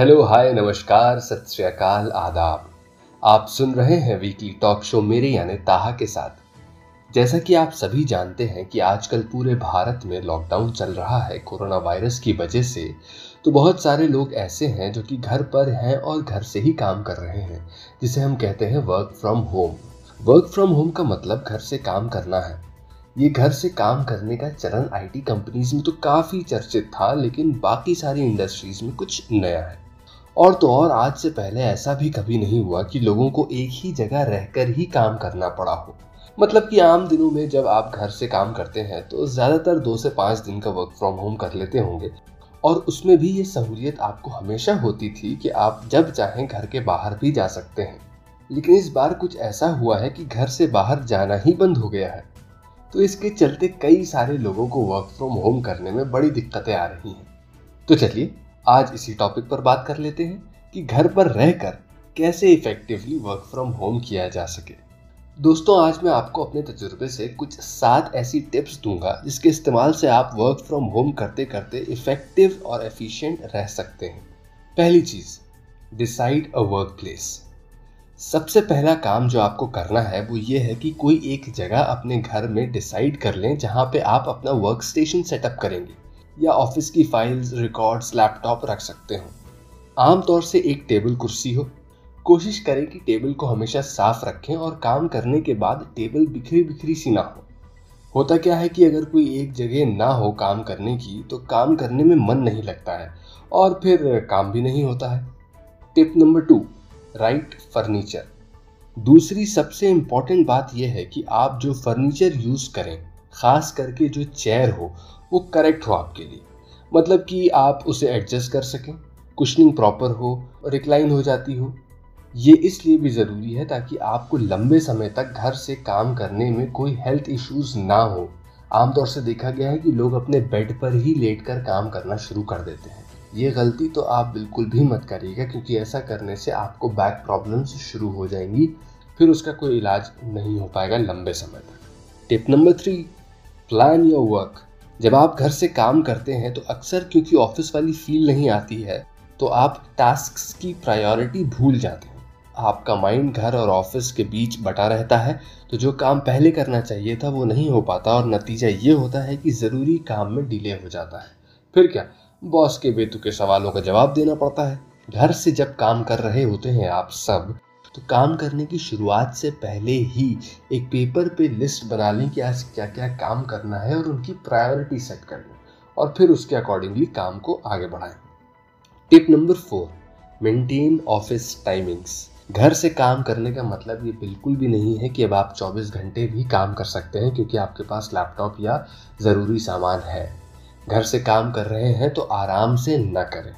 Hello, हाय, नमस्कार सत श्री अकाल आदाब। आप सुन रहे हैं वीकली टॉक शो मेरे यानी ताहा के साथ। जैसा कि आप सभी जानते हैं कि आजकल पूरे भारत में लॉकडाउन चल रहा है कोरोना वायरस की वजह से तो बहुत सारे लोग ऐसे हैं जो कि घर पर हैं और घर से ही काम कर रहे हैं, जिसे हम कहते हैं work from home work from home का मतलब घर से काम करना है। ये घर से काम करने का चलन आईटी कंपनीज़ में तो काफ़ी चर्चित था, लेकिन बाकी सारी इंडस्ट्रीज़ में कुछ नया है। और तो और आज से पहले ऐसा भी कभी नहीं हुआ कि लोगों को एक ही जगह रहकर ही काम करना पड़ा हो। मतलब कि आम दिनों में जब आप घर से काम करते हैं तो ज़्यादातर दो से पाँच दिन का वर्क फ्रॉम होम कर लेते होंगे। और उसमें भी ये सहूलियत आपको हमेशा होती थी कि आप जब चाहें घर के बाहर भी जा सकते हैं। लेकिन इस बार कुछ ऐसा हुआ है कि घर से बाहर जाना ही बंद हो गया है। तो इसके चलते कई सारे लोगों को वर्क फ्रॉम होम करने में बड़ी दिक्कतें आ रही हैं। तो चलिए आज इसी टॉपिक पर बात कर लेते हैं कि घर पर रहकर कैसे इफेक्टिवली वर्क फ्रॉम होम किया जा सके। दोस्तों, आज मैं आपको अपने तजुर्बे से कुछ सात ऐसी टिप्स दूँगा जिसके इस्तेमाल से आप वर्क फ्रॉम होम करते करते इफ़ेक्टिव और एफिशिएंट रह सकते हैं। पहली चीज़ डिसाइड अ वर्क प्लेस सबसे पहला काम जो आपको करना है वो ये है कि कोई एक जगह अपने घर में डिसाइड कर लें जहाँ पे आप अपना वर्क स्टेशन सेटअप करेंगे। या ऑफ़िस की फाइल्स, रिकॉर्ड्स, लैपटॉप रख सकते हो। आमतौर से एक टेबल कुर्सी हो। कोशिश करें कि टेबल को हमेशा साफ़ रखें और काम करने के बाद टेबल बिखरी बिखरी सी ना हो। होता क्या है कि अगर कोई एक जगह ना हो काम करने की तो काम करने में मन नहीं लगता है और फिर काम भी नहीं होता है। Tip number two, right furniture. दूसरी सबसे इंपॉर्टेंट बात यह है कि आप जो फर्नीचर यूज़ करें ख़ास करके जो चेयर हो, वो करेक्ट हो आपके लिए। मतलब कि आप उसे एडजस्ट कर सकें कुशनिंग प्रॉपर हो रिक्लाइन हो जाती हो। ये इसलिए भी ज़रूरी है ताकि आपको लंबे समय तक घर से काम करने में कोई हेल्थ इश्यूज़ ना हो। आमतौर से देखा गया है कि लोग अपने बेड पर ही लेट कर काम करना शुरू कर देते हैं। ये गलती तो आप बिल्कुल भी मत करिएगा, क्योंकि ऐसा करने से आपको बैक प्रॉब्लम्स शुरू हो जाएँगी, फिर उसका कोई इलाज नहीं हो पाएगा लंबे समय तक। Tip number three plan your work जब आप घर से काम करते हैं तो अक्सर क्योंकि ऑफ़िस वाली फील नहीं आती है तो आप टास्क की प्रायोरिटी भूल जाते हैं। आपका माइंड घर और ऑफ़िस के बीच बटा रहता है तो जो काम पहले करना चाहिए था, वो नहीं हो पाता और नतीजा ये होता है कि ज़रूरी काम में डिले हो जाता है। फिर क्या? बॉस के बेतुके सवालों का जवाब देना पड़ता है। घर से जब काम कर रहे होते हैं आप सब तो काम करने की शुरुआत से पहले ही एक पेपर पे लिस्ट बना लें कि आज क्या क्या काम करना है और उनकी प्रायोरिटी सेट कर लें और फिर उसके अकॉर्डिंगली काम को आगे बढ़ाएँ। Tip number four maintain office timings घर से काम करने का मतलब ये बिल्कुल भी नहीं है कि अब आप 24 घंटे भी काम कर सकते हैं क्योंकि आपके पास लैपटॉप या ज़रूरी सामान है। घर से काम कर रहे हैं तो आराम से न करें।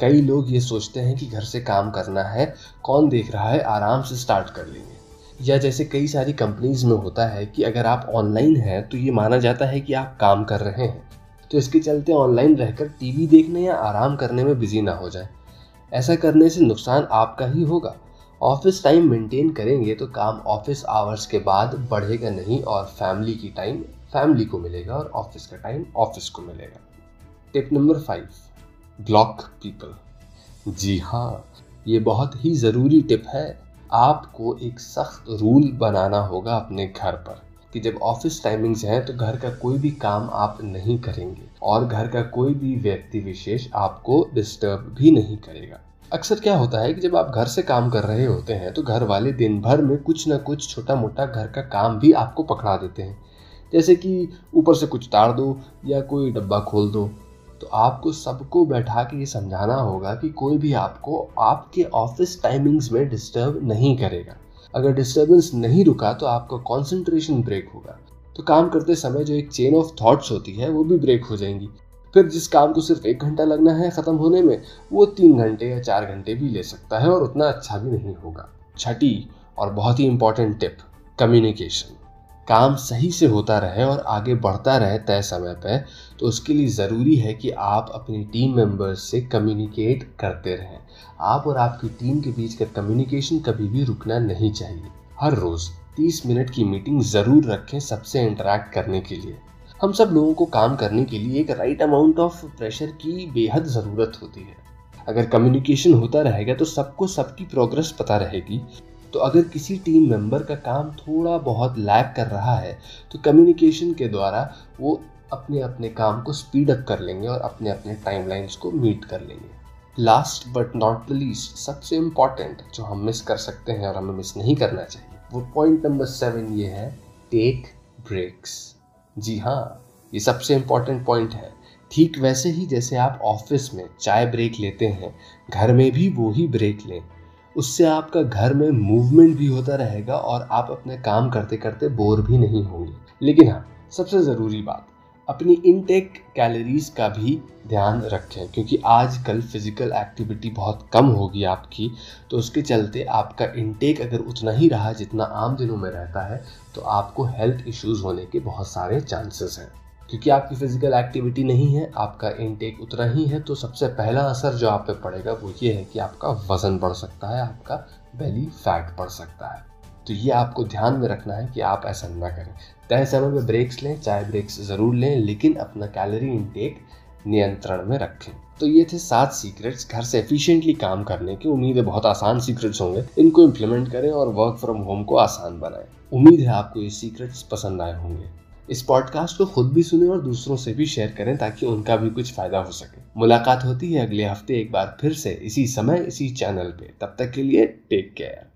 कई लोग ये सोचते हैं कि घर से काम करना है, कौन देख रहा है, आराम से स्टार्ट कर लेंगे। या जैसे कई सारी कंपनीज़ में होता है कि अगर आप ऑनलाइन हैं तो ये माना जाता है कि आप काम कर रहे हैं। तो इसके चलते ऑनलाइन रहकर टीवी देखने या आराम करने में बिज़ी ना हो जाए। ऐसा करने से नुकसान आपका ही होगा। ऑफ़िस टाइम मेंटेन करेंगे तो काम ऑफ़िस आवर्स के बाद बढ़ेगा नहीं और फैमिली की टाइम फैमिली को मिलेगा और ऑफ़िस का टाइम ऑफ़िस को मिलेगा। Tip number five block people. जी हाँ ये बहुत ही ज़रूरी टिप है। आपको एक सख्त रूल बनाना होगा अपने घर पर कि जब ऑफ़िस टाइमिंग्स हैं तो घर का कोई भी काम आप नहीं करेंगे और घर का कोई भी व्यक्ति विशेष आपको डिस्टर्ब भी नहीं करेगा। अक्सर क्या होता है कि जब आप घर से काम कर रहे होते हैं तो घर वाले दिन भर में कुछ ना कुछ छोटा मोटा घर का काम भी आपको पकड़ा देते हैं। जैसे कि ऊपर से कुछ तार दो या कोई डब्बा खोल दो। तो आपको सबको बैठा के ये समझाना होगा कि कोई भी आपको आपके ऑफ़िस टाइमिंग्स में डिस्टर्ब नहीं करेगा। अगर डिस्टर्बेंस नहीं रुका तो आपका कॉन्सेंट्रेशन ब्रेक होगा। तो काम करते समय जो एक चेन ऑफ़ थॉट्स होती है, वो भी ब्रेक हो जाएँगी। फिर जिस काम को सिर्फ़ एक घंटा लगना है ख़त्म होने में, वो तीन घंटे या चार घंटे भी ले सकता है और उतना अच्छा भी नहीं होगा। छठी और बहुत ही इंपॉर्टेंट टिप कम्युनिकेशन काम सही से होता रहे और आगे बढ़ता रहे तय समय पर तो उसके लिए ज़रूरी है कि आप अपनी टीम मेंबर्स से कम्युनिकेट करते रहें। आप और आपकी टीम के बीच का कम्युनिकेशन कभी भी रुकना नहीं चाहिए। हर रोज़ 30 मिनट की मीटिंग ज़रूर रखें सबसे इंटरेक्ट करने के लिए। हम सब लोगों को काम करने के लिए एक राइट अमाउंट ऑफ़ प्रेशर की बेहद ज़रूरत होती है। अगर कम्युनिकेशन होता रहेगा तो सबको सबकी प्रोग्रेस पता रहेगी। तो अगर किसी टीम मेंबर का काम थोड़ा बहुत लैग कर रहा है तो कम्युनिकेशन के द्वारा वो अपने अपने काम को स्पीड अप कर लेंगे और अपने अपने टाइमलाइंस को मीट कर लेंगे। Last but not the least सबसे इंपॉर्टेंट जो हम मिस कर सकते हैं और हमें मिस नहीं करना चाहिए, वो पॉइंट नंबर सेवन ये है टेक ब्रेक्स जी हाँ ये सबसे इंपॉर्टेंट पॉइंट है। ठीक वैसे ही जैसे आप ऑफ़िस में चाय ब्रेक लेते हैं, घर में भी वो ही ब्रेक लें। उससे आपका घर में मूवमेंट भी होता रहेगा और आप अपने काम करते करते बोर भी नहीं होंगे। लेकिन हाँ सबसे ज़रूरी बात, अपनी इनटेक कैलोरीज का भी ध्यान रखें, क्योंकि आजकल फ़िज़िकल एक्टिविटी बहुत कम होगी आपकी तो उसके चलते आपका इनटेक अगर उतना ही रहा जितना आम दिनों में रहता है तो आपको हेल्थ इश्यूज़ होने के बहुत सारे चांसेस हैं। क्योंकि आपकी फ़िज़िकल एक्टिविटी नहीं है, आपका इनटेक उतना ही है तो सबसे पहला असर जो आप पे पड़ेगा वो ये है कि आपका वज़न बढ़ सकता है, आपका बेली फैट बढ़ सकता है। तो ये आपको ध्यान में रखना है कि आप ऐसा ना करें। तय समय में ब्रेक्स लें, चाहे ब्रेक्स ज़रूर लें, लेकिन अपना कैलोरी इनटेक नियंत्रण में रखें। तो ये थे सात सीक्रेट्स घर से एफिशिएंटली काम करने की, उम्मीद है बहुत आसान सीक्रेट्स होंगे। इनको इम्प्लीमेंट करें और वर्क फ्रॉम होम को आसान बनाएँ। उम्मीद है आपको ये सीक्रेट्स पसंद आए होंगे। इस पॉडकास्ट को खुद भी सुने और दूसरों से भी शेयर करें ताकि उनका भी कुछ फ़ायदा हो सके। मुलाकात होती है अगले हफ़्ते एक बार फिर से इसी समय, इसी चैनल पे। तब तक के लिए टेक केयर